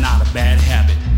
not a bad habit.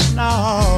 Wouldn't